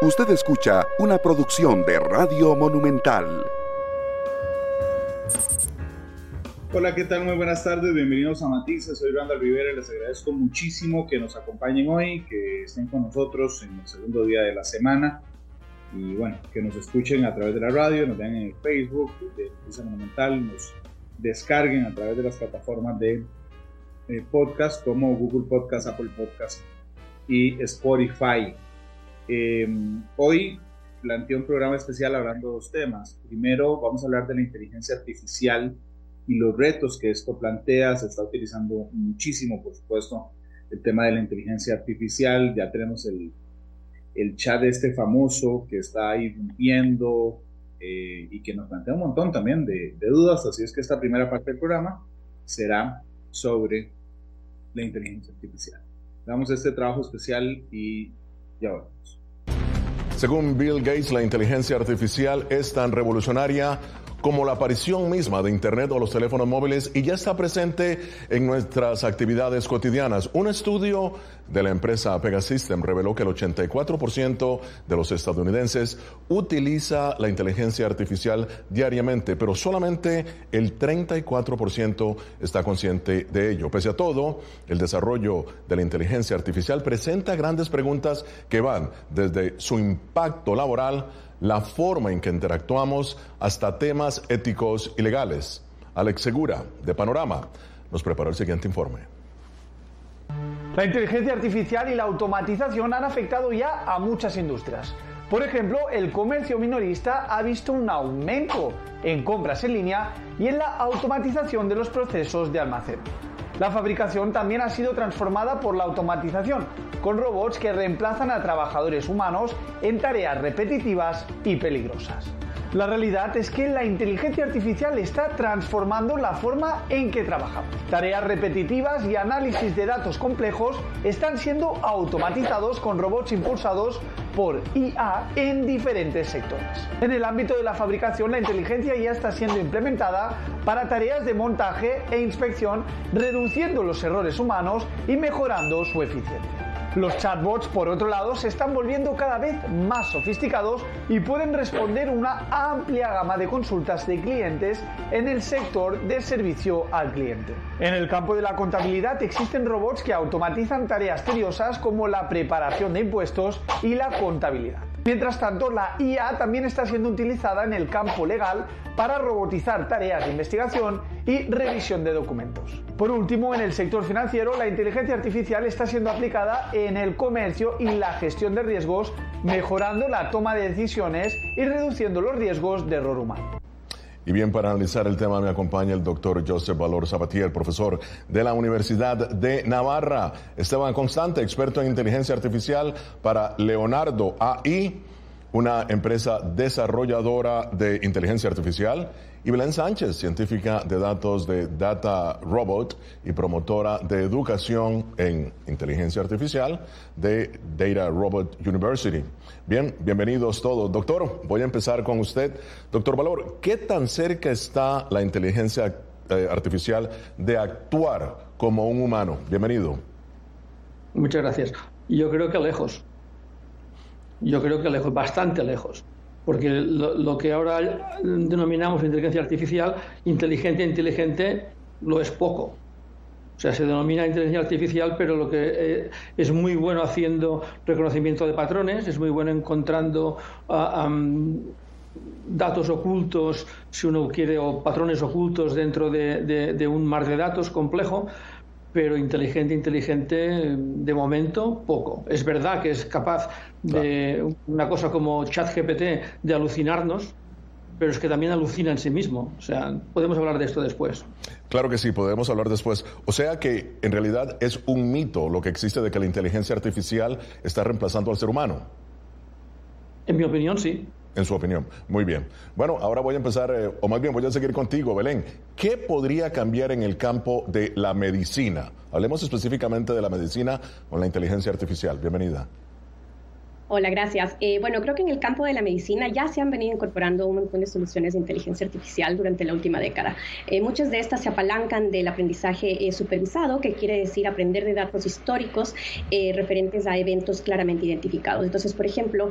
Usted escucha una producción de Radio Monumental. Hola, ¿qué tal? Muy buenas tardes, bienvenidos a Matices, soy Randall Rivera y les agradezco muchísimo que nos acompañen hoy, que estén con nosotros en el segundo día de la semana y bueno, que nos escuchen a través de la radio, nos vean en el Facebook de Matices Monumental, nos descarguen a través de las plataformas de eh, podcast como Google Podcast, Apple Podcast y Spotify. Em, hoy planteé un programa especial hablando de dos temas. Primero, vamos a hablar de la inteligencia artificial y los retos que esto plantea. Se está utilizando muchísimo, por supuesto, el tema de la inteligencia artificial. Ya tenemos el, el chat este famoso que está ahí eh, y que nos plantea un montón también de, de dudas. Así es que esta primera parte del programa será sobre la inteligencia artificial. Damos este trabajo especial y ya vamos. Según Bill Gates, la inteligencia artificial es tan revolucionaria como la aparición misma de Internet o los teléfonos móviles y ya está presente en nuestras actividades cotidianas. Un estudio de la empresa Pegasystem reveló que el 84% de los estadounidenses utiliza la inteligencia artificial diariamente, pero solamente el 34% está consciente de ello. Pese a todo, el desarrollo de la inteligencia artificial presenta grandes preguntas que van desde su impacto laboral la forma en que interactuamos hasta temas éticos y legales. Alex Segura, de Panorama, nos preparó el siguiente informe. La inteligencia artificial y la automatización han afectado ya a muchas industrias. Por ejemplo, el comercio minorista ha visto un aumento en compras en línea y en la automatización de los procesos de almacén. La fabricación también ha sido transformada por la automatización, con robots que reemplazan a trabajadores humanos en tareas repetitivas y peligrosas. La realidad es que la inteligencia artificial está transformando la forma en que trabajamos. Tareas repetitivas y análisis de datos complejos están siendo automatizados con robots impulsados por IA en diferentes sectores. En el ámbito de la fabricación, la inteligencia ya está siendo implementada para tareas de montaje e inspección, reduciendo los errores humanos y mejorando su eficiencia. Los chatbots, por otro lado, se están volviendo cada vez más sofisticados y pueden responder una amplia gama de consultas de clientes en el sector de servicio al cliente. En el campo de la contabilidad existen robots que automatizan tareas tediosas como la preparación de impuestos y la contabilidad. Mientras tanto, la IA también está siendo utilizada en el campo legal para robotizar tareas de investigación y revisión de documentos. Por último, en el sector financiero, la inteligencia artificial está siendo aplicada en el comercio y la gestión de riesgos, mejorando la toma de decisiones y reduciendo los riesgos de error humano. Y bien, para analizar el tema me acompaña el doctor Joseph Valor Sabatier, profesor de la Universidad de Navarra. Esteban Constante, experto en inteligencia artificial para Leonardo AI, una empresa desarrolladora de inteligencia artificial y Belén Sánchez, científica de datos de Data Robot y promotora de educación en inteligencia artificial de Data Robot University. Bien, bienvenidos todos. Doctor, voy a empezar con usted. Doctor Valor, ¿qué tan cerca está la inteligencia eh, artificial de actuar como un humano? Bienvenido. Muchas gracias. Yo creo que lejos. Yo creo que lejos, bastante lejos porque lo, que ahora denominamos inteligencia artificial, inteligente, inteligente, lo es poco. O sea, se denomina inteligencia artificial, pero lo que eh, es muy bueno haciendo reconocimiento de patrones, es muy bueno encontrando ah, datos ocultos, si uno quiere, o patrones ocultos dentro de un mar de datos complejo, pero inteligente, inteligente, de momento, poco. Es verdad que es capaz de una cosa como ChatGPT de alucinarnos, pero es que también alucina en sí mismo. O sea, podemos hablar de esto después. Claro que sí, podemos hablar después. O sea que en realidad es un mito lo que existe de que la inteligencia artificial está reemplazando al ser humano. En mi opinión, sí en su opinión. Muy bien. Bueno, ahora voy a empezar, eh, o más bien voy a seguir contigo, Belén. ¿Qué podría cambiar en el campo de la medicina? Hablemos específicamente de la medicina con la inteligencia artificial. Bienvenida. Hola, gracias. Eh, bueno, creo que en el campo de la medicina ya se han venido incorporando un montón de soluciones de inteligencia artificial durante la última década. Eh, muchas de estas se apalancan del aprendizaje eh, supervisado, que quiere decir aprender de datos históricos referentes a eventos claramente identificados. Entonces, por ejemplo,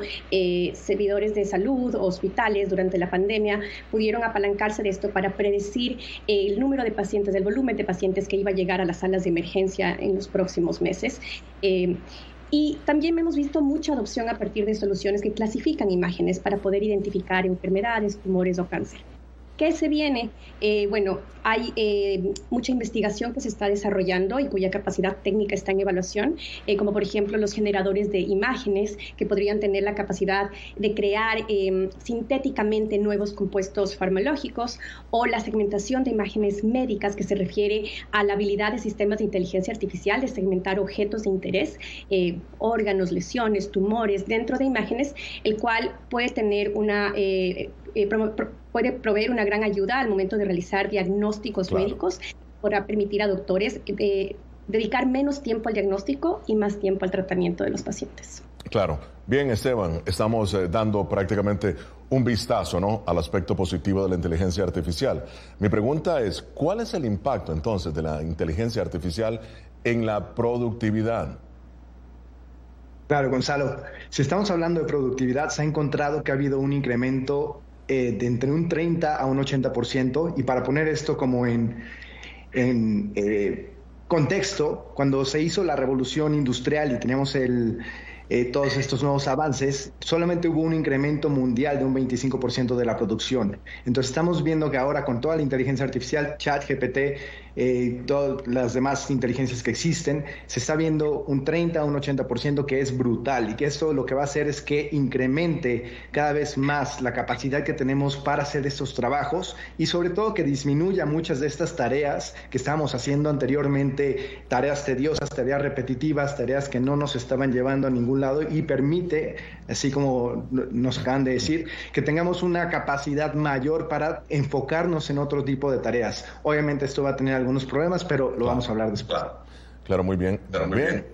servidores de salud o hospitales durante la pandemia pudieron apalancarse de esto para predecir el número de pacientes, el volumen de pacientes que iba a llegar a las salas de emergencia en los próximos meses. Y también hemos visto mucha adopción a partir de soluciones que clasifican imágenes para poder identificar enfermedades, tumores o cáncer. ¿Qué se viene? Eh, bueno, hay eh, mucha investigación que se está desarrollando y cuya capacidad técnica está en evaluación, eh, como por ejemplo los generadores de imágenes que podrían tener la capacidad de crear sintéticamente nuevos compuestos farmacológicos o la segmentación de imágenes médicas que se refiere a la habilidad de sistemas de inteligencia artificial de segmentar objetos de interés, órganos, lesiones, tumores dentro de imágenes, el cual puede tener una puede proveer una gran ayuda al momento de realizar diagnósticos médicos para permitir a doctores eh, dedicar menos tiempo al diagnóstico y más tiempo al tratamiento de los pacientes. Claro. Bien, Esteban, estamos eh, dando prácticamente un vistazo ¿no? al aspecto positivo de la inteligencia artificial. Mi pregunta es, ¿cuál es el impacto entonces de la inteligencia artificial en la productividad? Claro, Gonzalo. Si estamos hablando de productividad, se ha encontrado que ha habido un incremento eh, de entre un 30 a un 80%. Y para poner esto como en, en eh, contexto, cuando se hizo la revolución industrial y teníamos el, eh, todos estos nuevos avances, solamente hubo un incremento mundial de un 25% de la producción. Entonces estamos viendo que ahora con toda la inteligencia artificial, chat, GPT, eh, todas las demás inteligencias que existen, se está viendo un 30 a un 80% que es brutal y que esto lo que va a hacer es que incremente cada vez más la capacidad que tenemos para hacer estos trabajos y sobre todo que disminuya muchas de estas tareas que estábamos haciendo anteriormente, tareas tediosas, tareas repetitivas, tareas que no nos estaban llevando a ningún lado y permite, así como nos acaban de decir, que tengamos una capacidad mayor para enfocarnos en otro tipo de tareas. Obviamente esto va a tener algunos problemas, pero lo vamos a hablar después. Claro, muy bien. También,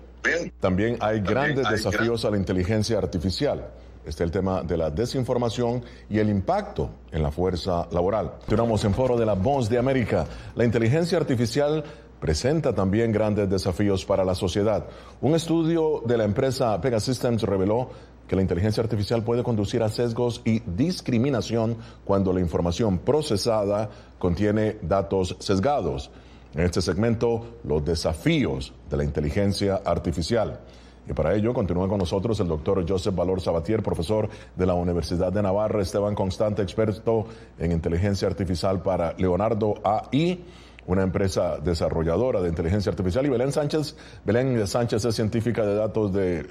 También hay grandes desafíos a la inteligencia artificial. Este es el tema de la desinformación y el impacto en la fuerza laboral. Continuamos en foro de la Voz de América. La inteligencia artificial presenta también grandes desafíos para la sociedad. Un estudio de la empresa Pegasystems reveló que la inteligencia artificial puede conducir a sesgos y discriminación cuando la información procesada contiene datos sesgados. En este segmento, los desafíos de la inteligencia artificial. Y para ello continúa con nosotros el doctor Joseph Valor Sabatier, profesor de la Universidad de Navarra, Esteban Constante, experto en inteligencia artificial para Leonardo AI una empresa desarrolladora de inteligencia artificial. Y Belén Sánchez, Belén Sánchez es científica de datos de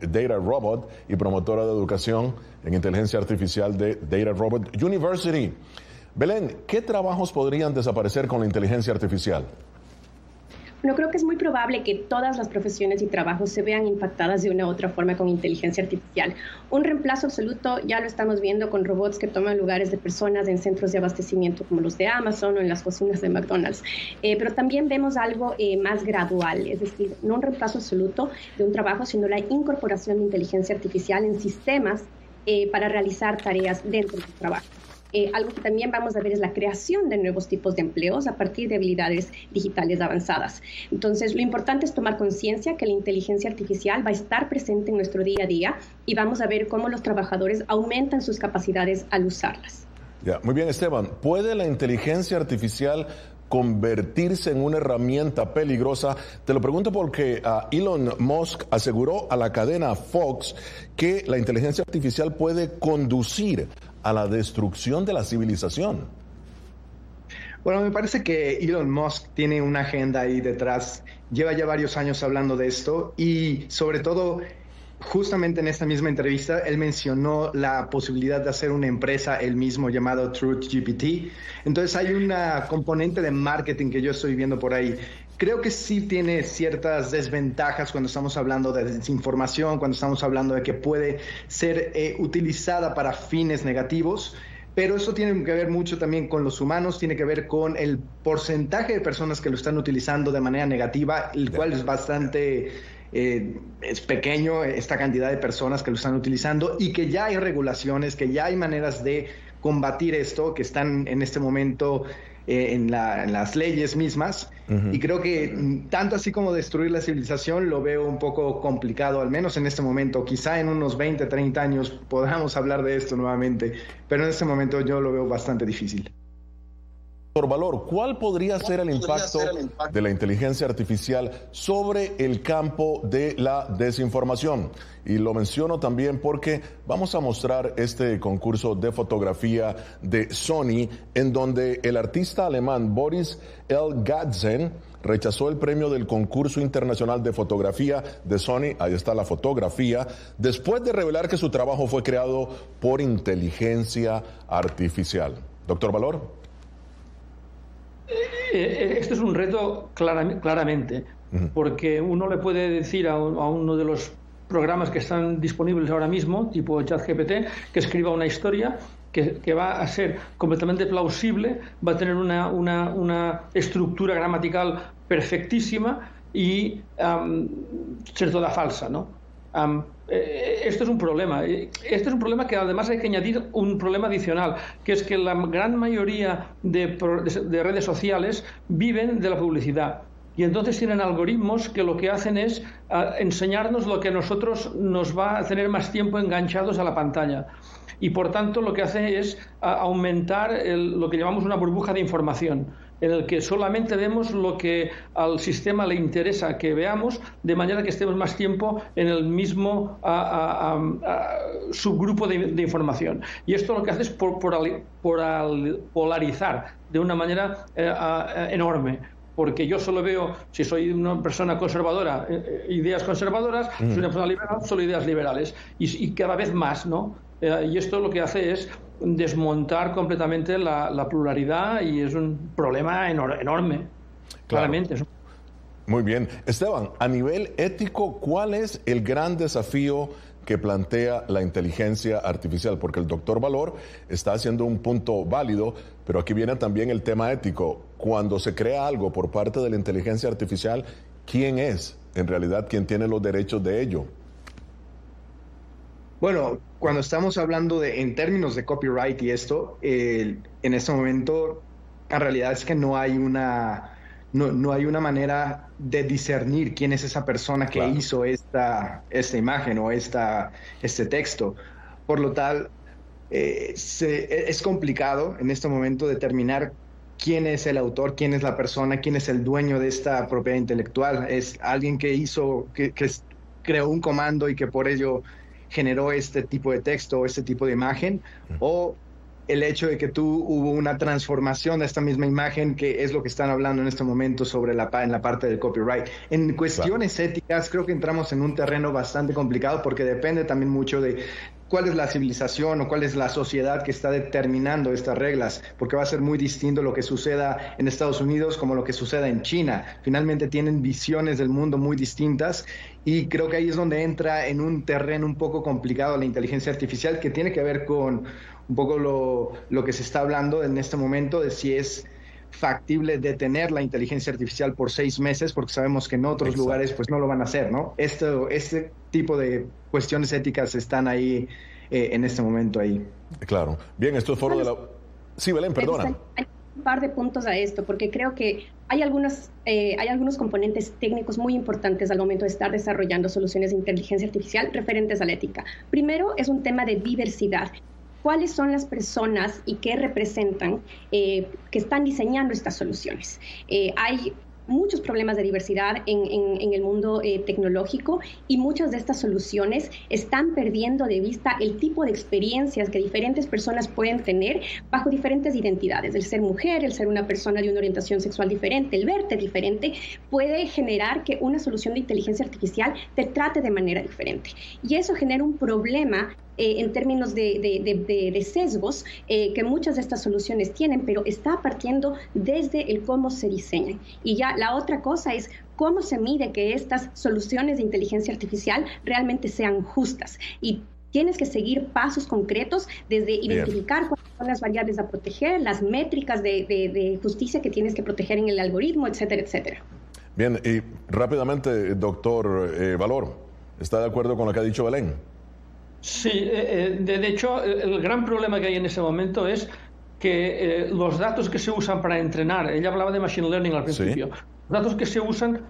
Data Robot y promotora de educación en inteligencia artificial de Data Robot University. Belén, ¿qué trabajos podrían desaparecer con la inteligencia artificial? No creo que es muy probable que todas las profesiones y trabajos se vean impactadas de una u otra forma con inteligencia artificial. Un reemplazo absoluto ya lo estamos viendo con robots que toman lugares de personas en centros de abastecimiento como los de Amazon o en las cocinas de McDonald's. Eh, pero también vemos algo eh, más gradual, es decir, no un reemplazo absoluto de un trabajo, sino la incorporación de inteligencia artificial en sistemas eh, para realizar tareas dentro del trabajo. Eh, algo que también vamos a ver es la creación de nuevos tipos de empleos a partir de habilidades digitales avanzadas. Entonces, lo importante es tomar conciencia que la inteligencia artificial va a estar presente en nuestro día a día y vamos a ver cómo los trabajadores aumentan sus capacidades al usarlas. Ya, muy bien, Esteban. ¿Puede la inteligencia artificial convertirse en una herramienta peligrosa? Te lo pregunto porque ah, Elon Musk aseguró a la cadena Fox que la inteligencia artificial puede conducir a la destrucción de la civilización. Bueno, me parece que Elon Musk tiene una agenda ahí detrás. Lleva ya varios años hablando de esto y sobre todo, justamente en esta misma entrevista, él mencionó la posibilidad de hacer una empresa él mismo llamado Truth GPT. Entonces hay una componente de marketing que yo estoy viendo por ahí creo que sí tiene ciertas desventajas cuando estamos hablando de desinformación, cuando estamos hablando de que puede ser eh, utilizada para fines negativos. Pero eso tiene que ver mucho también con los humanos, tiene que ver con el porcentaje de personas que lo están utilizando de manera negativa, el cual es bastante eh, es pequeño esta cantidad de personas que lo están utilizando y que ya hay regulaciones, que ya hay maneras de combatir esto, que están en este momento eh, en, las leyes mismas. Y creo que tanto así como destruir la civilización lo veo un poco complicado, al menos en este momento. Quizá en unos 20, 30 años podamos hablar de esto nuevamente, pero en este momento yo lo veo bastante difícil. Por valor, ¿cuál podría ser el impacto de la inteligencia artificial sobre el campo de la desinformación? Y lo menciono también porque vamos a mostrar este concurso de fotografía de Sony, en donde el artista alemán Boris L. Gatzen rechazó el premio del concurso internacional de fotografía de Sony, ahí está la fotografía, después de revelar que su trabajo fue creado por inteligencia artificial. Doctor Valor. Esto es un reto claramente, porque uno le puede decir a, uno de los programas que están disponibles ahora mismo, tipo ChatGPT, que escriba una historia que, va a ser completamente plausible, va a tener una, estructura gramatical perfectísima y ser toda falsa, ¿no? Eh, esto es un problema. Este es un problema que además hay que añadir un problema adicional, que es que la gran mayoría de, redes sociales viven de la publicidad. Y entonces tienen algoritmos que lo que hacen es ah, enseñarnos lo que a nosotros nos va a tener más tiempo enganchados a la pantalla. Y por tanto lo que hace es ah, aumentar lo que llamamos una burbuja de información en el que solamente vemos lo que al sistema le interesa que veamos, de manera que estemos más tiempo en el mismo subgrupo de, información. Y esto lo que hace es por, polarizar de una manera eh, enorme porque yo solo veo, si soy una persona conservadora, eh, eh, ideas conservadoras, si soy una persona liberal, solo ideas liberales, y, cada vez más, ¿no? y esto lo que hace es desmontar completamente la, pluralidad y es un problema enorme, claramente. Muy bien. Esteban, a nivel ético, ¿cuál es el gran desafío que plantea la inteligencia artificial? Porque el doctor Valor está haciendo un punto válido, pero aquí viene también el tema ético. Cuando se crea algo por parte de la inteligencia artificial, ¿quién es en realidad quien tiene los derechos de ello? Bueno, cuando estamos hablando de en términos de copyright y esto, en este momento, en realidad es que no hay una no, hay una manera de discernir quién es esa persona que hizo esta, esta imagen o esta, este texto. Por lo tal, eh, es complicado en este momento determinar quién es el autor, quién es la persona, quién es el dueño de esta propiedad intelectual. Es alguien que hizo, que, que creó un comando y que por ello generó este tipo de texto o este tipo de imagen, o el hecho de que tú hubo una transformación de esta misma imagen, que es lo que están hablando en este momento sobre la, en la parte del copyright. En cuestiones éticas, creo que entramos en un terreno bastante complicado porque depende también mucho de cuál es la civilización o cuál es la sociedad que está determinando estas reglas, porque va a ser muy distinto lo que suceda en Estados Unidos como lo que suceda en China. Finalmente tienen visiones del mundo muy distintas y creo que ahí es donde entra en un terreno un poco complicado la inteligencia artificial que tiene que ver con un poco lo, lo que se está hablando en este momento de si es factible detener la inteligencia artificial por seis meses, porque sabemos que en otros lugares pues no lo van a hacer, ¿no? Esto, este tipo de cuestiones éticas están ahí eh, en este momento ahí. Claro. Bien, esto es foro de la... Sí, Belén, perdona. Hay un par de puntos a esto, porque creo que hay, algunas, eh, hay algunos componentes técnicos muy importantes al momento de estar desarrollando soluciones de inteligencia artificial referentes a la ética. Primero es un tema de diversidad cuáles son las personas y qué representan eh, que están diseñando estas soluciones. Eh, hay muchos problemas de diversidad en, el mundo eh, tecnológico y muchas de estas soluciones están perdiendo de vista el tipo de experiencias que diferentes personas pueden tener bajo diferentes identidades. El ser mujer, el ser una persona de una orientación sexual diferente, el verte diferente, puede generar que una solución de inteligencia artificial te trate de manera diferente. Y eso genera un problema eh, en términos de, sesgos eh, que muchas de estas soluciones tienen, pero está partiendo desde el cómo se diseñan. Y ya la otra cosa es cómo se mide que estas soluciones de inteligencia artificial realmente sean justas. Y tienes que seguir pasos concretos desde identificar cuáles son las variables a proteger, las métricas de, justicia que tienes que proteger en el algoritmo, etcétera, etcétera. Bien, y rápidamente, doctor eh, Valor, ¿está de acuerdo con lo que ha dicho Belén? Sí, eh, de, hecho, el gran problema que hay en ese momento es que los datos que se usan para entrenar, ella hablaba de machine learning al principio, los datos que se usan,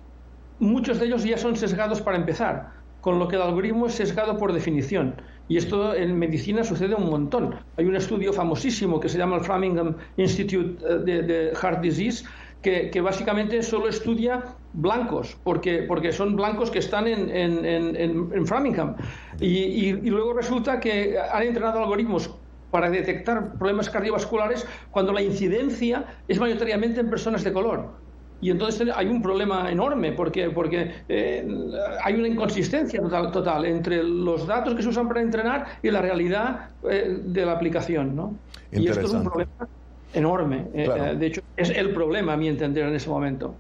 muchos de ellos ya son sesgados para empezar, con lo que el algoritmo es sesgado por definición. Y esto en medicina sucede un montón. Hay un estudio famosísimo que se llama el Framingham Institute de Heart Disease, que, básicamente solo estudia blancos, porque, porque son blancos que están en, en, Framingham. Y, luego resulta que han entrenado algoritmos para detectar problemas cardiovasculares cuando la incidencia es mayoritariamente en personas de color. Y entonces hay un problema enorme porque, porque eh, hay una inconsistencia total, total, entre los datos que se usan para entrenar y la realidad eh, de la aplicación. ¿no? Y esto es un problema enorme. Eh, eh, de hecho, es el problema, a mi entender, en ese momento.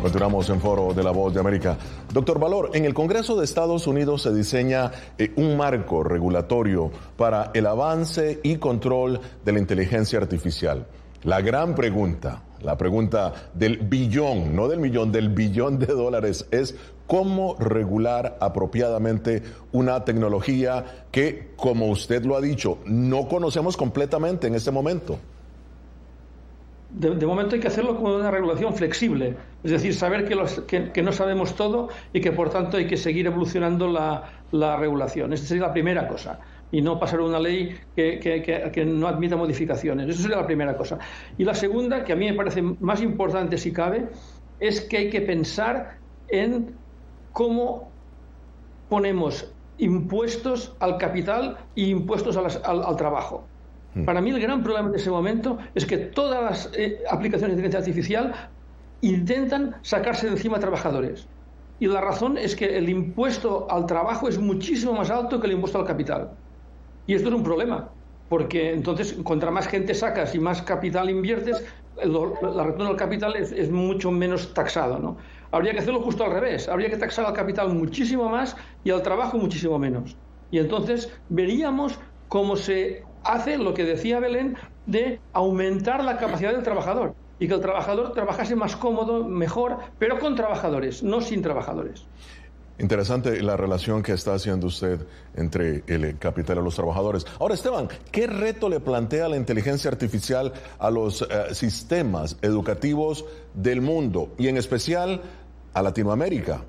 Continuamos en Foro de la Voz de América. Doctor Valor, en el Congreso de Estados Unidos se diseña eh, un marco regulatorio para el avance y control de la inteligencia artificial. La gran pregunta, la pregunta del billón, no del millón, del billón de dólares es cómo regular apropiadamente una tecnología que, como usted lo ha dicho, no conocemos completamente en este momento de, momento hay que hacerlo como una regulación flexible, es decir, saber que, no sabemos todo y que por tanto hay que seguir evolucionando la, regulación. Esa sería la primera cosa y no pasar una ley que, no admita modificaciones. Eso sería la primera cosa. Y la segunda, que a mí me parece más importante si cabe, es que hay que pensar en cómo ponemos impuestos al capital e impuestos al trabajo. Hmm. Para mí el gran problema de ese momento es que todas las eh, aplicaciones de inteligencia artificial intentan sacarse de encima trabajadores. Y la razón es que el impuesto al trabajo es muchísimo más alto que el impuesto al capital. Y esto es un problema, porque entonces, contra más gente sacas y más capital inviertes, la retorno al capital es, mucho menos taxado. ¿no? Habría que hacerlo justo al revés. Habría que taxar al capital muchísimo más y al trabajo muchísimo menos. Y entonces veríamos cómo se hace lo que decía Belén de aumentar la capacidad del trabajador y que el trabajador trabajase más cómodo, mejor, pero con trabajadores, no sin trabajadores. Interesante la relación que está haciendo usted entre el capital y los trabajadores. Ahora, Esteban, ¿qué reto le plantea la inteligencia artificial a los eh, sistemas educativos del mundo y en especial a Latinoamérica?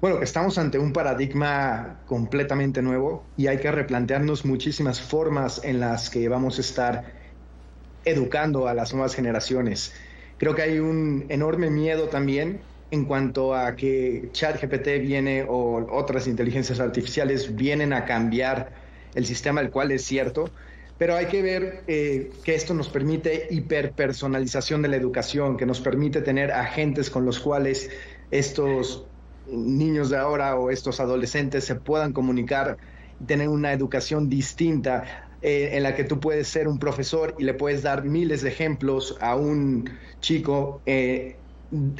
Bueno, estamos ante un paradigma completamente nuevo y hay que replantearnos muchísimas formas en las que vamos a estar educando a las nuevas generaciones. Creo que hay un enorme miedo también en cuanto a que ChatGPT viene o otras inteligencias artificiales vienen a cambiar el sistema, el cual es cierto, pero hay que ver eh, que esto nos permite hiperpersonalización de la educación, que nos permite tener agentes con los cuales estos niños de ahora o estos adolescentes se puedan comunicar y tener una educación distinta eh, en la que tú puedes ser un profesor y le puedes dar miles de ejemplos a un chico eh,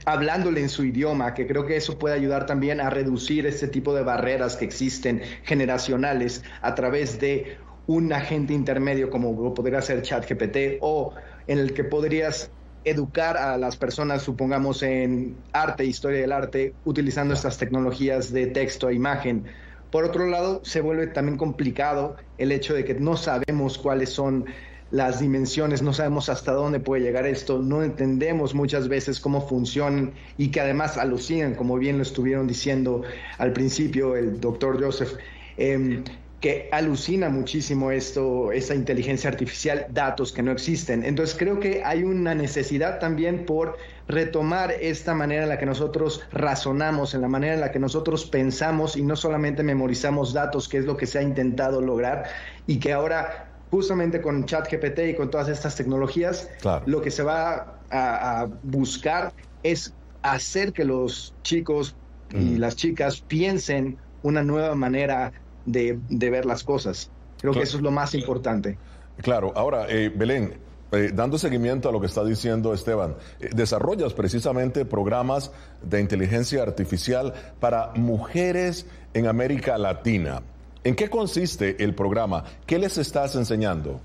hablándole en su idioma, que creo que eso puede ayudar también a reducir este tipo de barreras que existen generacionales a través de un agente intermedio como podría ser ChatGPT o en el que podrías educar a las personas, supongamos, en arte, historia del arte, utilizando estas tecnologías de texto e imagen. Por otro lado, se vuelve también complicado el hecho de que no sabemos cuáles son las dimensiones, no sabemos hasta dónde puede llegar esto, no entendemos muchas veces cómo funcionan y que además alucinan, como bien lo estuvieron diciendo al principio el doctor Joseph. Em, que alucina muchísimo esto, esa inteligencia artificial, datos que no existen. Entonces creo que hay una necesidad también por retomar esta manera en la que nosotros razonamos, en la manera en la que nosotros pensamos y no solamente memorizamos datos, que es lo que se ha intentado lograr y que ahora justamente con ChatGPT y con todas estas tecnologías, lo que se va a, buscar es hacer que los chicos y mm. las chicas piensen una nueva manera de, ver las cosas. Creo que eso es lo más importante. Claro, ahora, eh, Belén, eh, dando seguimiento a lo que está diciendo Esteban, eh, desarrollas precisamente programas de inteligencia artificial para mujeres en América Latina. ¿En qué consiste el programa? ¿Qué les estás enseñando?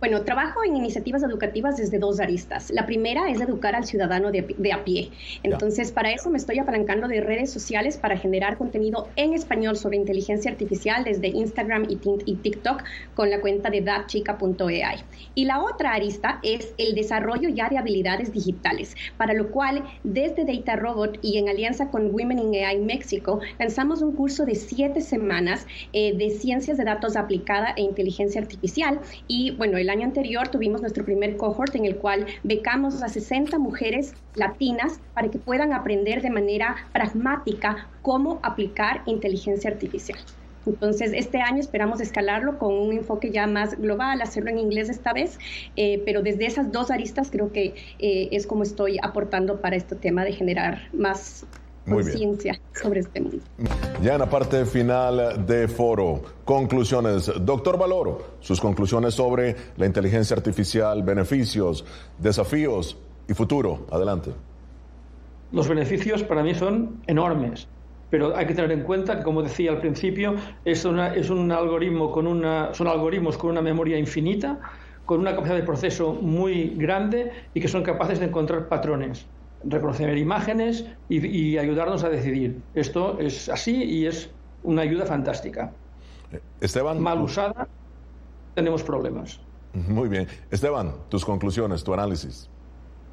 Bueno, trabajo en iniciativas educativas desde dos aristas. La primera es educar al ciudadano de, a pie. Entonces, para eso me estoy apalancando de redes sociales para generar contenido en español sobre inteligencia artificial desde Instagram y, TikTok con la cuenta de datchica.ai. Y la otra arista es el desarrollo ya de habilidades digitales, para lo cual desde Data Robot y en alianza con Women in AI México lanzamos un curso de siete semanas eh, de ciencias de datos aplicada e inteligencia artificial. Y bueno, el año anterior tuvimos nuestro primer cohort en el cual becamos a 60 mujeres latinas para que puedan aprender de manera pragmática cómo aplicar inteligencia artificial. Entonces, este año esperamos escalarlo con un enfoque ya más global, hacerlo en inglés esta vez, eh, pero desde esas dos aristas creo que eh, es como estoy aportando para este tema de generar más conciencia sobre este mundo. Ya en la parte final de foro, conclusiones. Doctor Valoro, sus conclusiones sobre la inteligencia artificial, beneficios, desafíos y futuro. Adelante. Los beneficios para mí son enormes, pero hay que tener en cuenta que, como decía al principio, es, es un algoritmo con una, son algoritmos con una memoria infinita, con una capacidad de proceso muy grande y que son capaces de encontrar patrones reconocer imágenes y, ayudarnos a decidir. Esto es así y es una ayuda fantástica. Esteban. Mal usada, tenemos problemas. Muy bien. Esteban, tus conclusiones, tu análisis.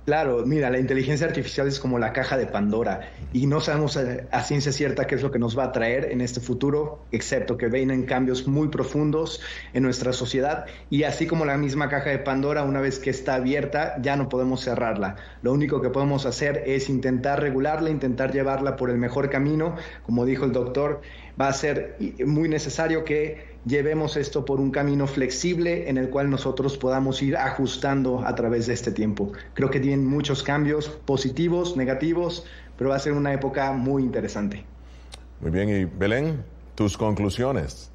Claro, mira, la inteligencia artificial es como la caja de Pandora y no sabemos a, ciencia cierta qué es lo que nos va a traer en este futuro, excepto que vienen cambios muy profundos en nuestra sociedad y así como la misma caja de Pandora, una vez que está abierta, ya no podemos cerrarla. Lo único que podemos hacer es intentar regularla, intentar llevarla por el mejor camino, como dijo el doctor, va a ser muy necesario que llevemos esto por un camino flexible en el cual nosotros podamos ir ajustando a través de este tiempo. Creo que tienen muchos cambios positivos, negativos, pero va a ser una época muy interesante. Muy bien, y Belén, tus conclusiones.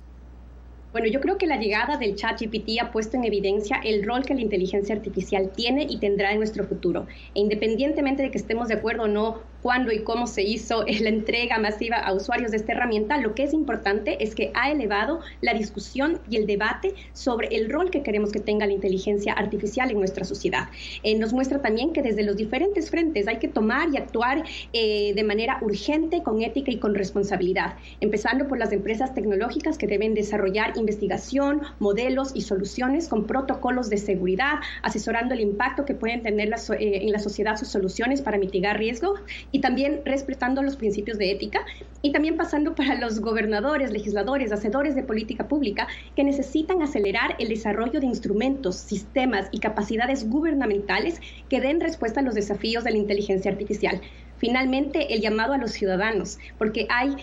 Bueno, yo creo que la llegada del chat GPT ha puesto en evidencia el rol que la inteligencia artificial tiene y tendrá en nuestro futuro. E independientemente de que estemos de acuerdo o no cuándo y cómo se hizo la entrega masiva a usuarios de esta herramienta, lo que es importante es que ha elevado la discusión y el debate sobre el rol que queremos que tenga la inteligencia artificial en nuestra sociedad. Eh, nos muestra también que desde los diferentes frentes hay que tomar y actuar eh, de manera urgente, con ética y con responsabilidad, empezando por las empresas tecnológicas que deben desarrollar investigación, modelos y soluciones con protocolos de seguridad, asesorando el impacto que pueden tener eh, en la sociedad sus soluciones para mitigar riesgo y también respetando los principios de ética y también pasando para los gobernadores, legisladores, hacedores de política pública que necesitan acelerar el desarrollo de instrumentos, sistemas y capacidades gubernamentales que den respuesta a los desafíos de la inteligencia artificial. Finalmente, el llamado a los ciudadanos, porque hay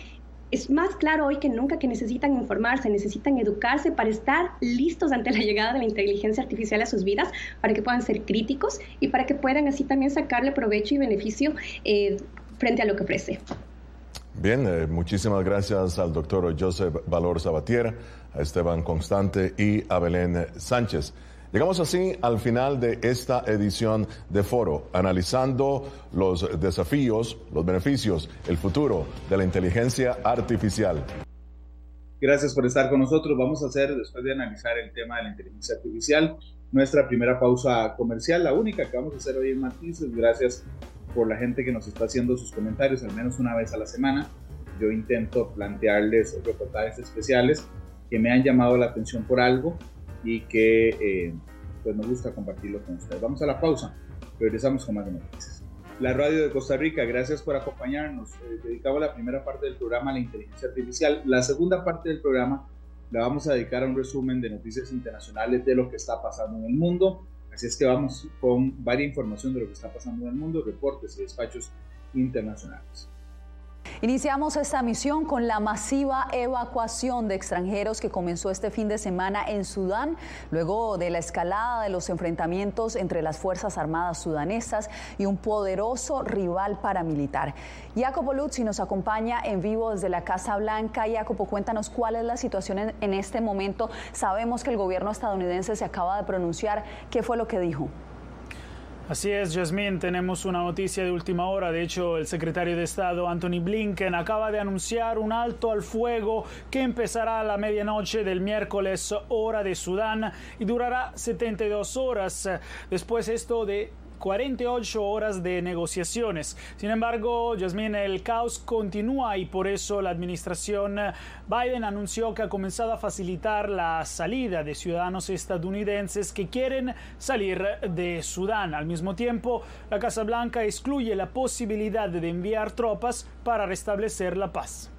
es más claro hoy que nunca que necesitan informarse, necesitan educarse para estar listos ante la llegada de la inteligencia artificial a sus vidas, para que puedan ser críticos y para que puedan así también sacarle provecho y beneficio eh, frente a lo que ofrece. Bien, eh, muchísimas gracias al doctor Joseph Valor Sabatier, a Esteban Constante y a Belén Sánchez. Llegamos así al final de esta edición de Foro, analizando los desafíos, los beneficios, el futuro de la inteligencia artificial. Gracias por estar con nosotros. Vamos a hacer, después de analizar el tema de la inteligencia artificial, nuestra primera pausa comercial, la única que vamos a hacer hoy en Matices. Gracias por la gente que nos está haciendo sus comentarios al menos una vez a la semana. Yo intento plantearles reportajes especiales que me han llamado la atención por algo y que eh, pues nos gusta compartirlo con ustedes. Vamos a la pausa, regresamos con más noticias. La radio de Costa Rica, gracias por acompañarnos. Eh, la primera parte del programa a la inteligencia artificial. La segunda parte del programa la vamos a dedicar a un resumen de noticias internacionales de lo que está pasando en el mundo. Así es que vamos con varias información de lo que está pasando en el mundo, reportes y despachos internacionales. Iniciamos esta misión con la masiva evacuación de extranjeros que comenzó este fin de semana en Sudán, luego de la escalada de los enfrentamientos entre las Fuerzas Armadas sudanesas y un poderoso rival paramilitar. Jacopo Luzzi nos acompaña en vivo desde la Casa Blanca. Jacopo, cuéntanos cuál es la situación en, en este momento. Sabemos que el gobierno estadounidense se acaba de pronunciar. ¿Qué fue lo que dijo? Así es, Jasmine, tenemos una noticia de última hora. De hecho, el secretario de Estado, Anthony Blinken, acaba de anunciar un alto al fuego que empezará a la medianoche del miércoles, hora de Sudán, y durará 72 horas. Después esto de 48 horas de negociaciones. Sin embargo, Jasmine, el caos continúa y por eso la administración Biden anunció que ha comenzado a facilitar la salida de ciudadanos estadounidenses que quieren salir de Sudán. Al mismo tiempo, la Casa Blanca excluye la posibilidad de enviar tropas para restablecer la paz.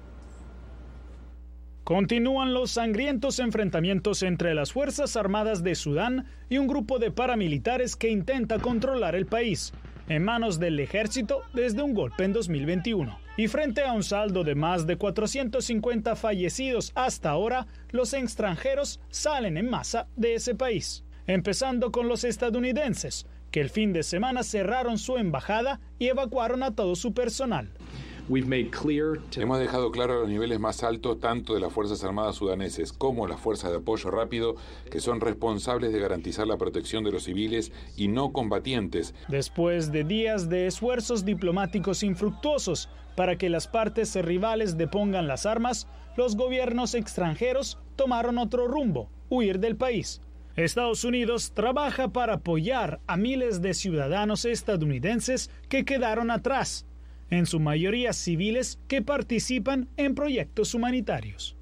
Continúan los sangrientos enfrentamientos entre las Fuerzas Armadas de Sudán y un grupo de paramilitares que intenta controlar el país, en manos del ejército desde un golpe en 2021. Y frente a un saldo de más de 450 fallecidos hasta ahora, los extranjeros salen en masa de ese país, empezando con los estadounidenses, que el fin de semana cerraron su embajada y evacuaron a todo su personal. Hemos dejado claro a los niveles más altos, tanto de las Fuerzas Armadas sudaneses como las Fuerzas de Apoyo Rápido, que son responsables de garantizar la protección de los civiles y no combatientes. Después de días de esfuerzos diplomáticos infructuosos para que las partes rivales depongan las armas, los gobiernos extranjeros tomaron otro rumbo, huir del país. Estados Unidos trabaja para apoyar a miles de ciudadanos estadounidenses que quedaron atrás en su mayoría civiles que participan en proyectos humanitarios.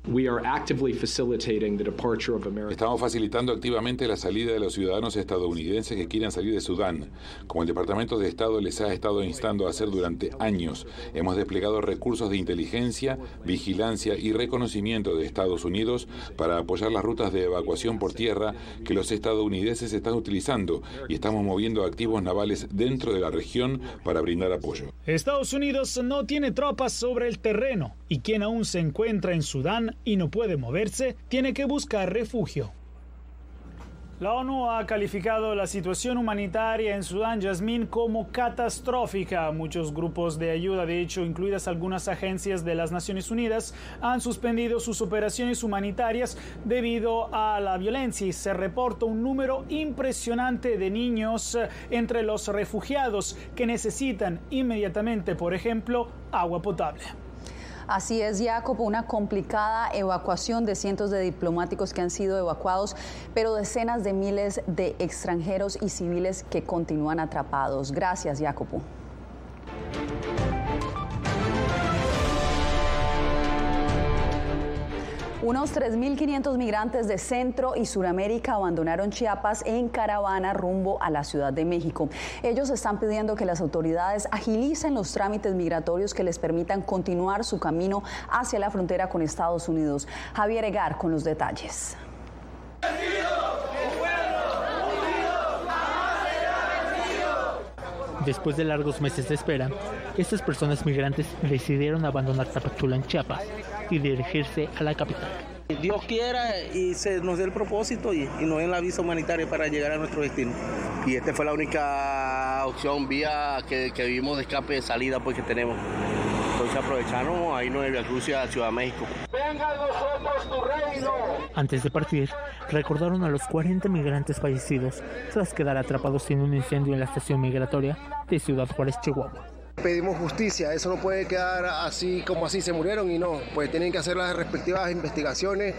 Estamos facilitando activamente la salida de los ciudadanos estadounidenses que quieran salir de Sudán. Como el Departamento de Estado les ha estado instando a hacer durante años, hemos desplegado recursos de inteligencia, vigilancia y reconocimiento de Estados Unidos para apoyar las rutas de evacuación por tierra que los estadounidenses están utilizando y estamos moviendo activos navales dentro de la región para brindar apoyo. Estados Unidos no tiene tropas sobre el terreno y quien aún se encuentra en Sudán y no puede moverse, tiene que buscar refugio. La ONU ha calificado la situación humanitaria en Sudán, Yasmín, como catastrófica. Muchos grupos de ayuda, de hecho, incluidas algunas agencias de las Naciones Unidas, han suspendido sus operaciones humanitarias debido a la violencia y se reporta un número impresionante de niños entre los refugiados que necesitan inmediatamente, por ejemplo, agua potable. Así es, Jacob, una complicada evacuación de cientos de diplomáticos que han sido evacuados, pero decenas de miles de extranjeros y civiles que continúan atrapados. Gracias, Jacopo. Unos 3.500 migrantes de Centro y Suramérica abandonaron Chiapas en caravana rumbo a la Ciudad de México. Ellos están pidiendo que las autoridades agilicen los trámites migratorios que les permitan continuar su camino hacia la frontera con Estados Unidos. Javier Egar con los detalles. Después de largos meses de espera, estas personas migrantes decidieron abandonar Tapachula en Chiapas y dirigirse a la capital. Dios quiera y se nos dé el propósito y, nos den la visa humanitaria para llegar a nuestro destino. Y esta fue la única opción, vía que, vimos de escape de salida pues que tenemos. Entonces aprovecharon ahí no Via Cruz a Ciudad de México. Venga nosotros tu reino. Antes de partir, recordaron a los 40 migrantes fallecidos tras quedar atrapados en un incendio en la estación migratoria de Ciudad Juárez, Chihuahua. Pedimos justicia, eso no puede quedar así como así se murieron y no, pues tienen que hacer las respectivas investigaciones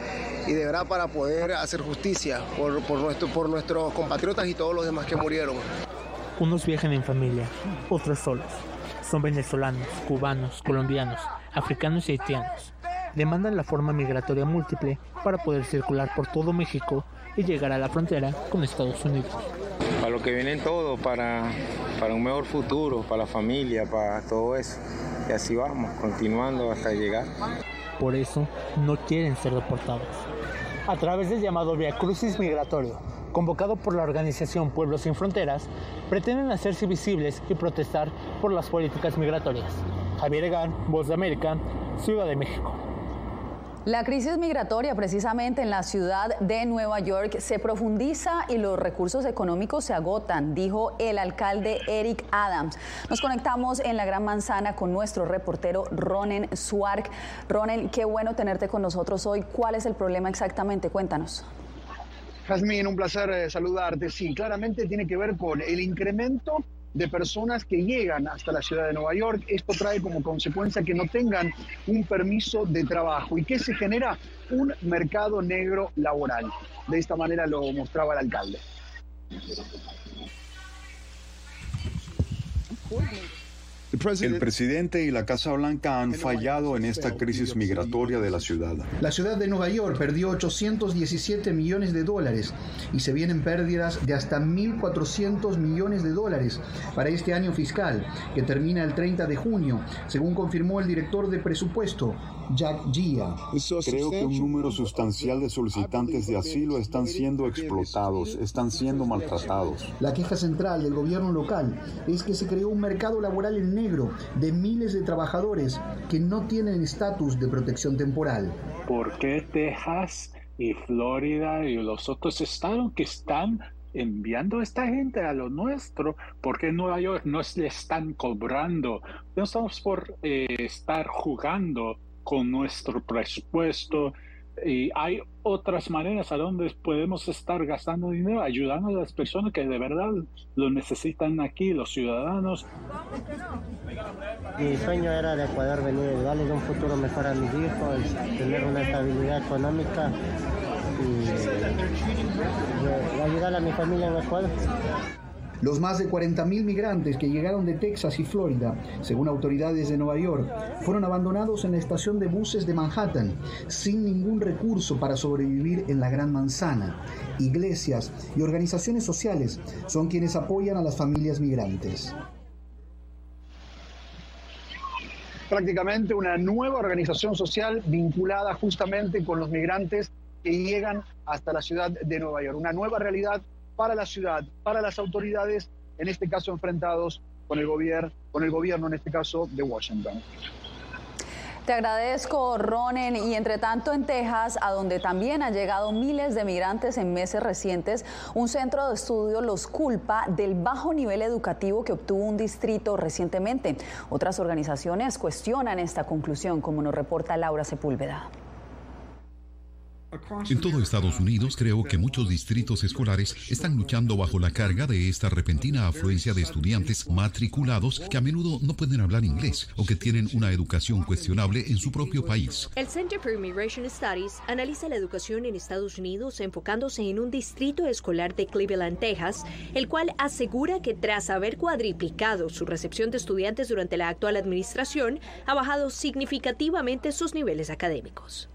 y de verdad para poder hacer justicia por, por, nuestro, por nuestros compatriotas y todos los demás que murieron. Unos viajan en familia, otros solos. Son venezolanos, cubanos, colombianos, africanos y haitianos. Demandan la forma migratoria múltiple para poder circular por todo México y llegar a la frontera con Estados Unidos que vienen todo, para, para un mejor futuro, para la familia, para todo eso. Y así vamos, continuando hasta llegar. Por eso no quieren ser deportados. A través del llamado Via Crucis Migratorio, convocado por la organización Pueblos Sin Fronteras, pretenden hacerse visibles y protestar por las políticas migratorias. Javier Egan, Voz de América, Ciudad de México. La crisis migratoria precisamente en la ciudad de Nueva York se profundiza y los recursos económicos se agotan, dijo el alcalde Eric Adams. Nos conectamos en la Gran Manzana con nuestro reportero Ronen Suark. Ronen, qué bueno tenerte con nosotros hoy. ¿Cuál es el problema exactamente? Cuéntanos. Jazmín, un placer eh, saludarte. Sí, claramente tiene que ver con el incremento de personas que llegan hasta la ciudad de Nueva York. Esto trae como consecuencia que no tengan un permiso de trabajo y que se genera un mercado negro laboral. De esta manera lo mostraba el alcalde. El presidente y la Casa Blanca han fallado en esta crisis migratoria de la ciudad. La ciudad de Nueva York perdió 817 millones de dólares y se vienen pérdidas de hasta 1.400 millones de dólares para este año fiscal, que termina el 30 de junio, según confirmó el director de presupuesto, Jack Gia. Creo que un número sustancial de solicitantes de asilo están siendo explotados, están siendo maltratados. La queja central del gobierno local es que se creó un mercado laboral en de miles de trabajadores que no tienen estatus de protección temporal. ¿Por qué Texas y Florida y los otros estados que están enviando esta gente a lo nuestro, porque en Nueva York no le están cobrando. No estamos por eh, estar jugando con nuestro presupuesto y hay otras maneras a donde podemos estar gastando dinero, ayudando a las personas que de verdad lo necesitan aquí, los ciudadanos. Mi sueño era de poder venir darles un futuro mejor a mis hijos, tener una estabilidad económica y, ayudar a mi familia en la escuela. Los más de 40.000 migrantes que llegaron de Texas y Florida, según autoridades de Nueva York, fueron abandonados en la estación de buses de Manhattan, sin ningún recurso para sobrevivir en la Gran Manzana. Iglesias y organizaciones sociales son quienes apoyan a las familias migrantes. Prácticamente una nueva organización social vinculada justamente con los migrantes que llegan hasta la ciudad de Nueva York. Una nueva realidad para la ciudad, para las autoridades, en este caso enfrentados con el gobierno, con el gobierno en este caso de Washington. Te agradezco, Ronen. Y entre tanto, en Texas, a donde también han llegado miles de migrantes en meses recientes, un centro de estudio los culpa del bajo nivel educativo que obtuvo un distrito recientemente. Otras organizaciones cuestionan esta conclusión, como nos reporta Laura Sepúlveda. En todo Estados Unidos creo que muchos distritos escolares están luchando bajo la carga de esta repentina afluencia de estudiantes matriculados que a menudo no pueden hablar inglés o que tienen una educación cuestionable en su propio país. El Center for Immigration Studies analiza la educación en Estados Unidos enfocándose en un distrito escolar de Cleveland, Texas, el cual asegura que tras haber cuadriplicado su recepción de estudiantes durante la actual administración, ha bajado significativamente sus niveles académicos.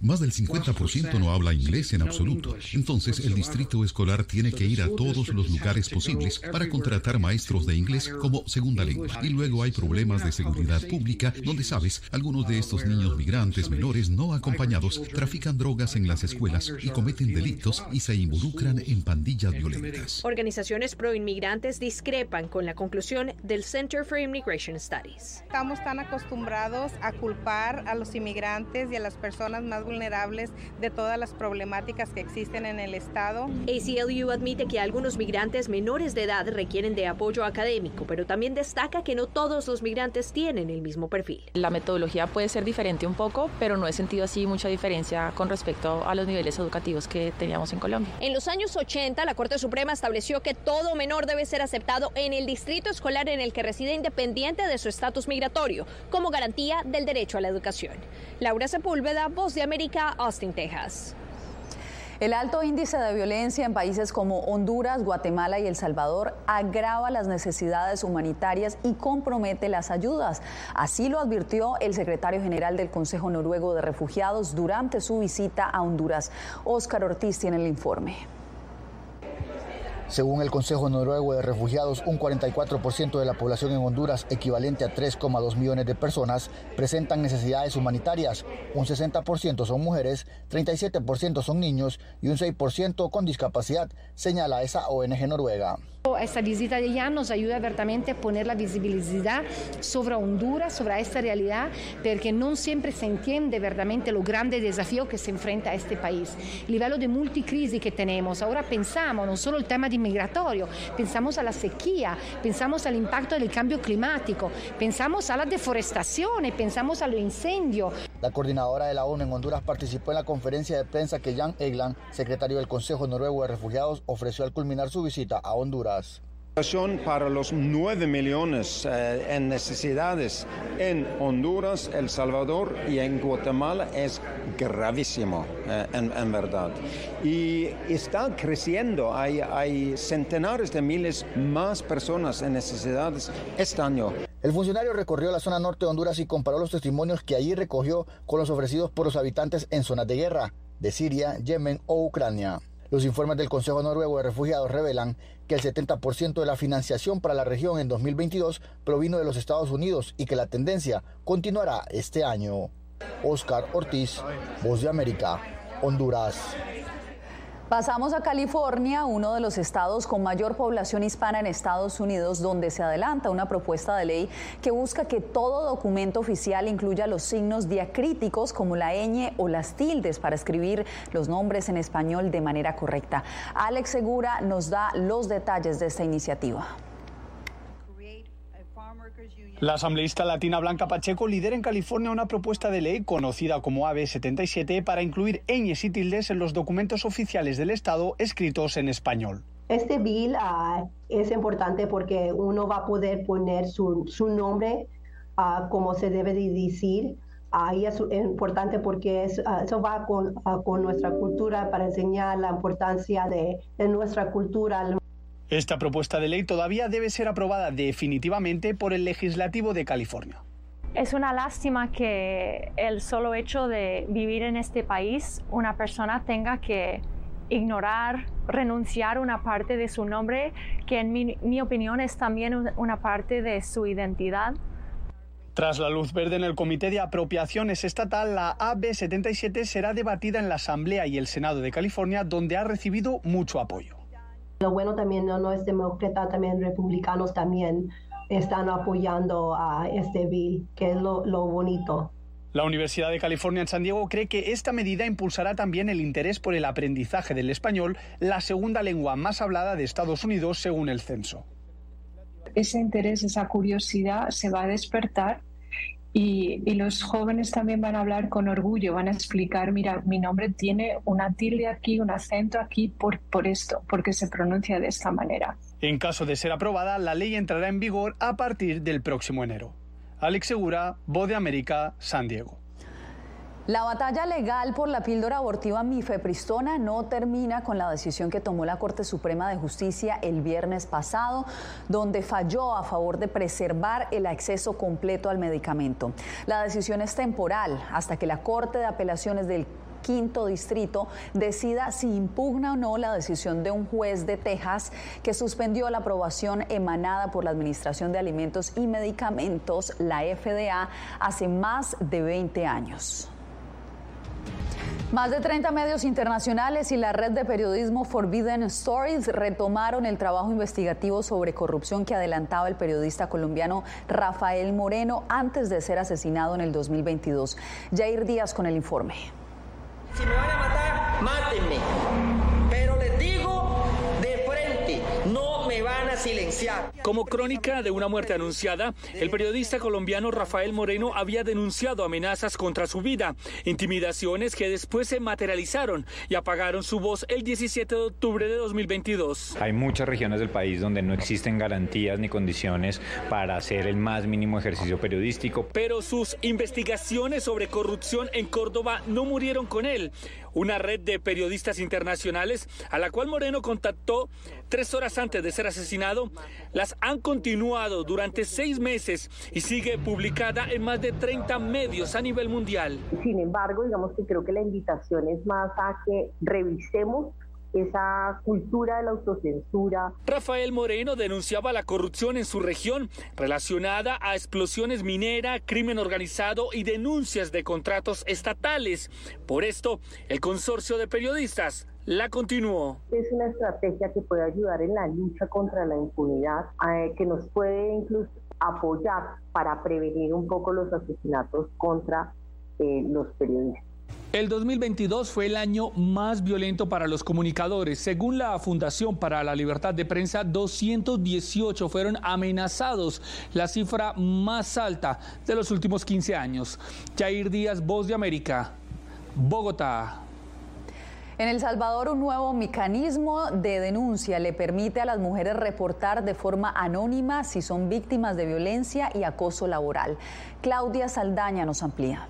Más del 50% no habla inglés en absoluto. Entonces el distrito escolar tiene que ir a todos los lugares posibles para contratar maestros de inglés como segunda lengua. Y luego hay problemas de seguridad pública donde, sabes, algunos de estos niños migrantes menores no acompañados trafican drogas en las escuelas y cometen delitos y se involucran en pandillas violentas. Organizaciones pro-inmigrantes discrepan con la conclusión del Center for Immigration Studies. Estamos tan acostumbrados a culpar a los inmigrantes y a las personas personas más vulnerables de todas las problemáticas que existen en el Estado. ACLU admite que algunos migrantes menores de edad requieren de apoyo académico, pero también destaca que no todos los migrantes tienen el mismo perfil. La metodología puede ser diferente un poco, pero no he sentido así mucha diferencia con respecto a los niveles educativos que teníamos en Colombia. En los años 80, la Corte Suprema estableció que todo menor debe ser aceptado en el distrito escolar en el que reside independiente de su estatus migratorio, como garantía del derecho a la educación. Laura Sepúlveda, Voz de América, Austin, Texas. El alto índice de violencia en países como Honduras, Guatemala y El Salvador agrava las necesidades humanitarias y compromete las ayudas. Así lo advirtió el secretario general del Consejo Noruego de Refugiados durante su visita a Honduras. Óscar Ortiz tiene el informe. Según el Consejo Noruego de Refugiados, un 44% de la población en Honduras, equivalente a 3,2 millones de personas, presentan necesidades humanitarias. Un 60% son mujeres, 37% son niños y un 6% con discapacidad, señala esa ONG noruega. Esta visita de Jan nos ayuda verdaderamente a poner la visibilidad sobre Honduras, sobre esta realidad, porque no siempre se entiende verdaderamente lo grande desafío que se enfrenta a este país. El nivel de multicrisis que tenemos, ahora pensamos no solo el tema de migratorio, pensamos a la sequía, pensamos al impacto del cambio climático, pensamos a la deforestación, pensamos a los incendios. La coordinadora de la ONU en Honduras participó en la conferencia de prensa que Jan Eglan, secretario del Consejo Noruego de Refugiados, ofreció al culminar su visita a Honduras. Para los 9 millones eh, en necesidades en Honduras, El Salvador y en Guatemala es gravísimo, eh, en, verdad. Y está creciendo, hay, hay centenares de miles más personas en necesidades este año. El funcionario recorrió la zona norte de Honduras y comparó los testimonios que allí recogió con los ofrecidos por los habitantes en zonas de guerra, de Siria, Yemen o Ucrania. Los informes del Consejo Noruego de Refugiados revelan que el 70% de la financiación para la región en 2022 provino de los Estados Unidos y que la tendencia continuará este año. Oscar Ortiz, Voz de América, Honduras. Pasamos a California, uno de los estados con mayor población hispana en Estados Unidos, donde se adelanta una propuesta de ley que busca que todo documento oficial incluya los signos diacríticos como la ñ o las tildes para escribir los nombres en español de manera correcta. Alex Segura nos da los detalles de esta iniciativa. La asambleísta latina Blanca Pacheco lidera en California una propuesta de ley conocida como AB 77 para incluir ñes y tildes en los documentos oficiales del Estado escritos en español. Este bill ah, es importante porque uno va a poder poner su, nombre uh, como se debe de decir. Ahí es importante porque ah, eso va con, con, nuestra cultura para enseñar la importancia de, de nuestra cultura. Esta propuesta de ley todavía debe ser aprobada definitivamente por el legislativo de California. Es una lástima que el solo hecho de vivir en este país una persona tenga que ignorar, renunciar una parte de su nombre, que en mi, opinión es también una parte de su identidad. Tras la luz verde en el Comité de Apropiaciones Estatal, la AB77 será debatida en la Asamblea y el Senado de California, donde ha recibido mucho apoyo. Lo bueno también no, es demócrata, también republicanos también están apoyando a este bill, que es lo, lo bonito. La Universidad de California en San Diego cree que esta medida impulsará también el interés por el aprendizaje del español, la segunda lengua más hablada de Estados Unidos según el censo. Ese interés, esa curiosidad se va a despertar y, los jóvenes también van a hablar con orgullo, van a explicar, mira, mi nombre tiene una tilde aquí, un acento aquí por, por esto, porque se pronuncia de esta manera. En caso de ser aprobada, la ley entrará en vigor a partir del próximo enero. Alex Segura, Voz de América, San Diego. La batalla legal por la píldora abortiva mifepristona no termina con la decisión que tomó la Corte Suprema de Justicia el viernes pasado, donde falló a favor de preservar el acceso completo al medicamento. La decisión es temporal hasta que la Corte de Apelaciones del quinto distrito decida si impugna o no la decisión de un juez de Texas que suspendió la aprobación emanada por la Administración de Alimentos y Medicamentos, la FDA, hace más de 20 años. Más de 30 medios internacionales y la red de periodismo Forbidden Stories retomaron el trabajo investigativo sobre corrupción que adelantaba el periodista colombiano Rafael Moreno antes de ser asesinado en el 2022. Jair Díaz con el informe. Si me van a matar, mátenme. Silenciar. Como crónica de una muerte anunciada, el periodista colombiano Rafael Moreno había denunciado amenazas contra su vida, intimidaciones que después se materializaron y apagaron su voz el 17 de octubre de 2022. Hay muchas regiones del país donde no existen garantías ni condiciones para hacer el más mínimo ejercicio periodístico. Pero sus investigaciones sobre corrupción en Córdoba no murieron con él una red de periodistas internacionales a la cual Moreno contactó tres horas antes de ser asesinado, las han continuado durante seis meses y sigue publicada en más de 30 medios a nivel mundial. Sin embargo, digamos que creo que la invitación es más a que revisemos esa cultura de la autocensura. Rafael Moreno denunciaba la corrupción en su región relacionada a explosiones minera, crimen organizado y denuncias de contratos estatales. Por esto, el consorcio de periodistas la continuó. Es una estrategia que puede ayudar en la lucha contra la impunidad, eh, que nos puede incluso apoyar para prevenir un poco los asesinatos contra eh, los periodistas. El 2022 fue el año más violento para los comunicadores. Según la Fundación para la Libertad de Prensa, 218 fueron amenazados, la cifra más alta de los últimos 15 años. Jair Díaz, Voz de América, Bogotá. En El Salvador, un nuevo mecanismo de denuncia le permite a las mujeres reportar de forma anónima si son víctimas de violencia y acoso laboral. Claudia Saldaña nos amplía.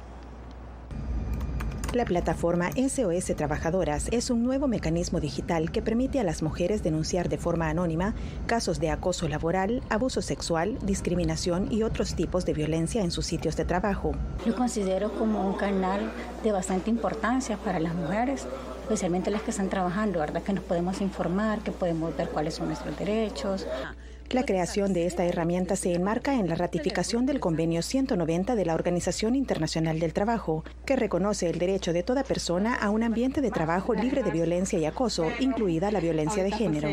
La plataforma SOS Trabajadoras es un nuevo mecanismo digital que permite a las mujeres denunciar de forma anónima casos de acoso laboral, abuso sexual, discriminación y otros tipos de violencia en sus sitios de trabajo. Lo considero como un canal de bastante importancia para las mujeres especialmente las que están trabajando, ¿verdad? Que nos podemos informar, que podemos ver cuáles son nuestros derechos. La creación de esta herramienta se enmarca en la ratificación del Convenio 190 de la Organización Internacional del Trabajo, que reconoce el derecho de toda persona a un ambiente de trabajo libre de violencia y acoso, incluida la violencia de género.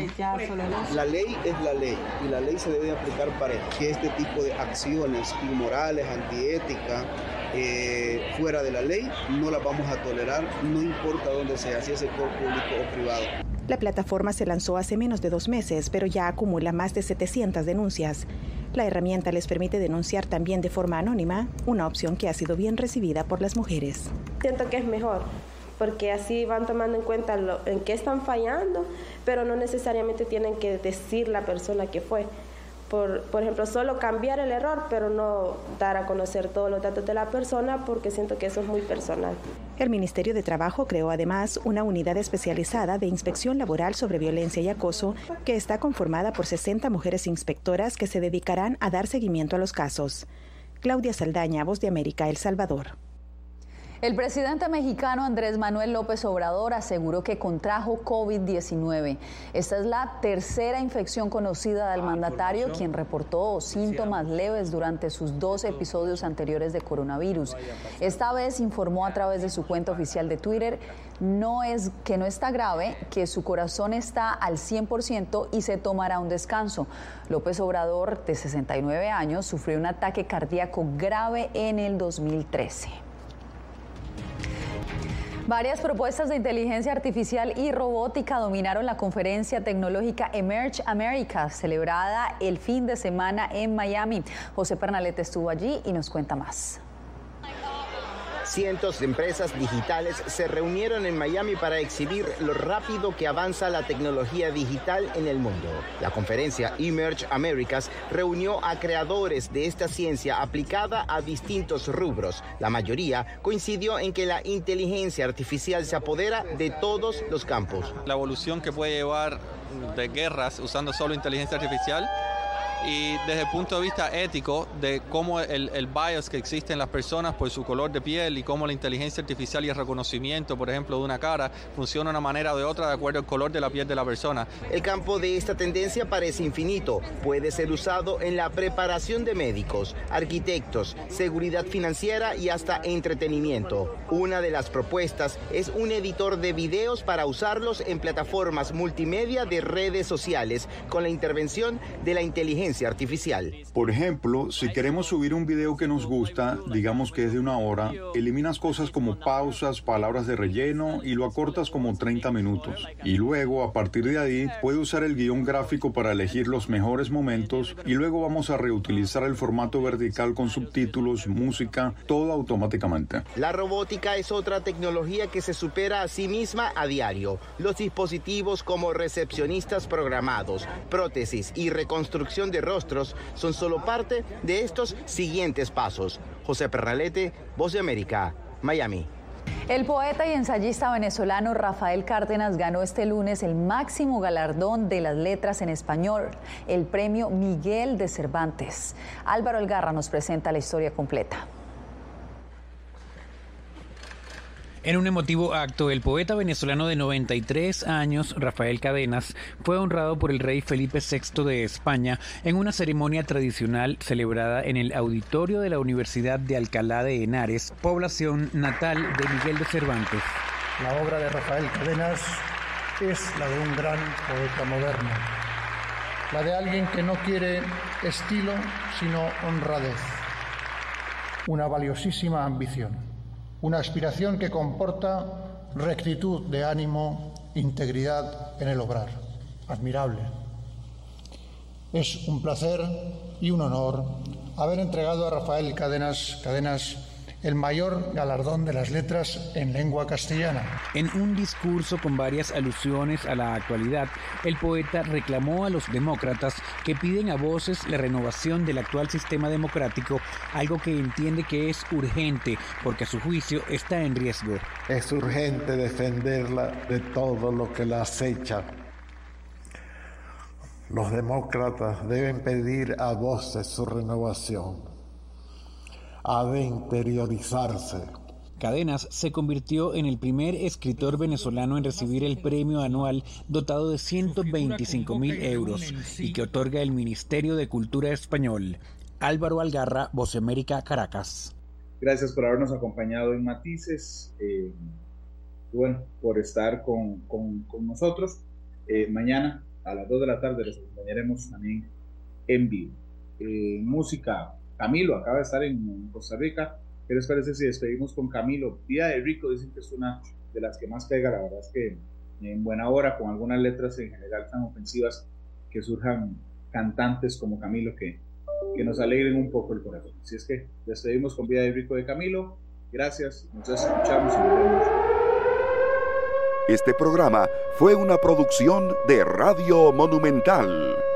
La ley es la ley y la ley se debe aplicar para que este tipo de acciones inmorales, antiéticas, eh, fuera de la ley, no las vamos a tolerar, no importa dónde sea, si es sector público o privado. La plataforma se lanzó hace menos de dos meses, pero ya acumula más de 700 denuncias. La herramienta les permite denunciar también de forma anónima, una opción que ha sido bien recibida por las mujeres. Siento que es mejor, porque así van tomando en cuenta en qué están fallando, pero no necesariamente tienen que decir la persona que fue por, por ejemplo, solo cambiar el error, pero no dar a conocer todos los datos de la persona porque siento que eso es muy personal. El Ministerio de Trabajo creó además una unidad especializada de inspección laboral sobre violencia y acoso que está conformada por 60 mujeres inspectoras que se dedicarán a dar seguimiento a los casos. Claudia Saldaña, Voz de América, El Salvador. El presidente mexicano Andrés Manuel López Obrador aseguró que contrajo COVID-19. Esta es la tercera infección conocida del mandatario, quien reportó síntomas leves durante sus dos episodios anteriores de coronavirus. Esta vez informó a través de su cuenta oficial de Twitter no es, que no está grave, que su corazón está al 100% y se tomará un descanso. López Obrador, de 69 años, sufrió un ataque cardíaco grave en el 2013. Varias propuestas de inteligencia artificial y robótica dominaron la conferencia tecnológica Emerge America, celebrada el fin de semana en Miami. José Pernalete estuvo allí y nos cuenta más. Cientos de empresas digitales se reunieron en Miami para exhibir lo rápido que avanza la tecnología digital en el mundo. La conferencia Emerge Americas reunió a creadores de esta ciencia aplicada a distintos rubros. La mayoría coincidió en que la inteligencia artificial se apodera de todos los campos. La evolución que puede llevar de guerras usando solo inteligencia artificial y desde el punto de vista ético de cómo el, el, bias que existe en las personas por su color de piel y cómo la inteligencia artificial y el reconocimiento, por ejemplo, de una cara funciona de una manera o de otra de acuerdo al color de la piel de la persona. El campo de esta tendencia parece infinito. Puede ser usado en la preparación de médicos, arquitectos, seguridad financiera y hasta entretenimiento. Una de las propuestas es un editor de videos para usarlos en plataformas multimedia de redes sociales con la intervención de la inteligencia artificial. Por ejemplo, si queremos subir un video que nos gusta, digamos que es de una hora, eliminas cosas como pausas, palabras de relleno y lo acortas como 30 minutos. Y luego, a partir de ahí, puede usar el guion gráfico para elegir los mejores momentos y luego vamos a reutilizar el formato vertical con subtítulos, música, todo automáticamente. La robótica es otra tecnología que se supera a sí misma a diario. Los dispositivos como recepcionistas programados, prótesis y reconstrucción de rostros son solo parte de estos siguientes pasos. José Pernalete, Voz de América, Miami. El poeta y ensayista venezolano Rafael Cárdenas ganó este lunes el máximo galardón de las letras en español, el premio Miguel de Cervantes. Álvaro Elgarra nos presenta la historia completa. En un emotivo acto, el poeta venezolano de 93 años, Rafael Cadenas, fue honrado por el rey Felipe VI de España en una ceremonia tradicional celebrada en el auditorio de la Universidad de Alcalá de Henares, población natal de Miguel de Cervantes. La obra de Rafael Cadenas es la de un gran poeta moderno, la de alguien que no quiere estilo, sino honradez, una valiosísima ambición una aspiración que comporta rectitud de ánimo, integridad en el obrar. Admirable. Es un placer y un honor haber entregado a Rafael Cadenas, Cadenas el mayor galardón de las letras en lengua castellana. En un discurso con varias alusiones a la actualidad, el poeta reclamó a los demócratas que piden a voces la renovación del actual sistema democrático, algo que entiende que es urgente porque a su juicio está en riesgo. Es urgente defenderla de todo lo que la acecha. Los demócratas deben pedir a voces su renovación ha de interiorizarse. Cadenas se convirtió en el primer escritor venezolano en recibir el premio anual dotado de 125 mil euros y que otorga el Ministerio de Cultura Español. Álvaro Algarra, Voz América, Caracas. Gracias por habernos acompañado en Matices. Eh, bueno, por estar con, nosotros. Eh, mañana a las 2 de la tarde les acompañaremos también en vivo. Eh, música Camilo acaba de estar en Costa Rica. ¿Qué les parece si despedimos con Camilo? Día de Rico dicen que es una de las que más pega, la verdad es que en buena hora, con algunas letras en general tan ofensivas, que surjan cantantes como Camilo que, que nos alegren un poco el corazón. Así es que despedimos con Vida de Rico de Camilo. Gracias, nos escuchamos y nos vemos. Este programa fue una producción de Radio Monumental.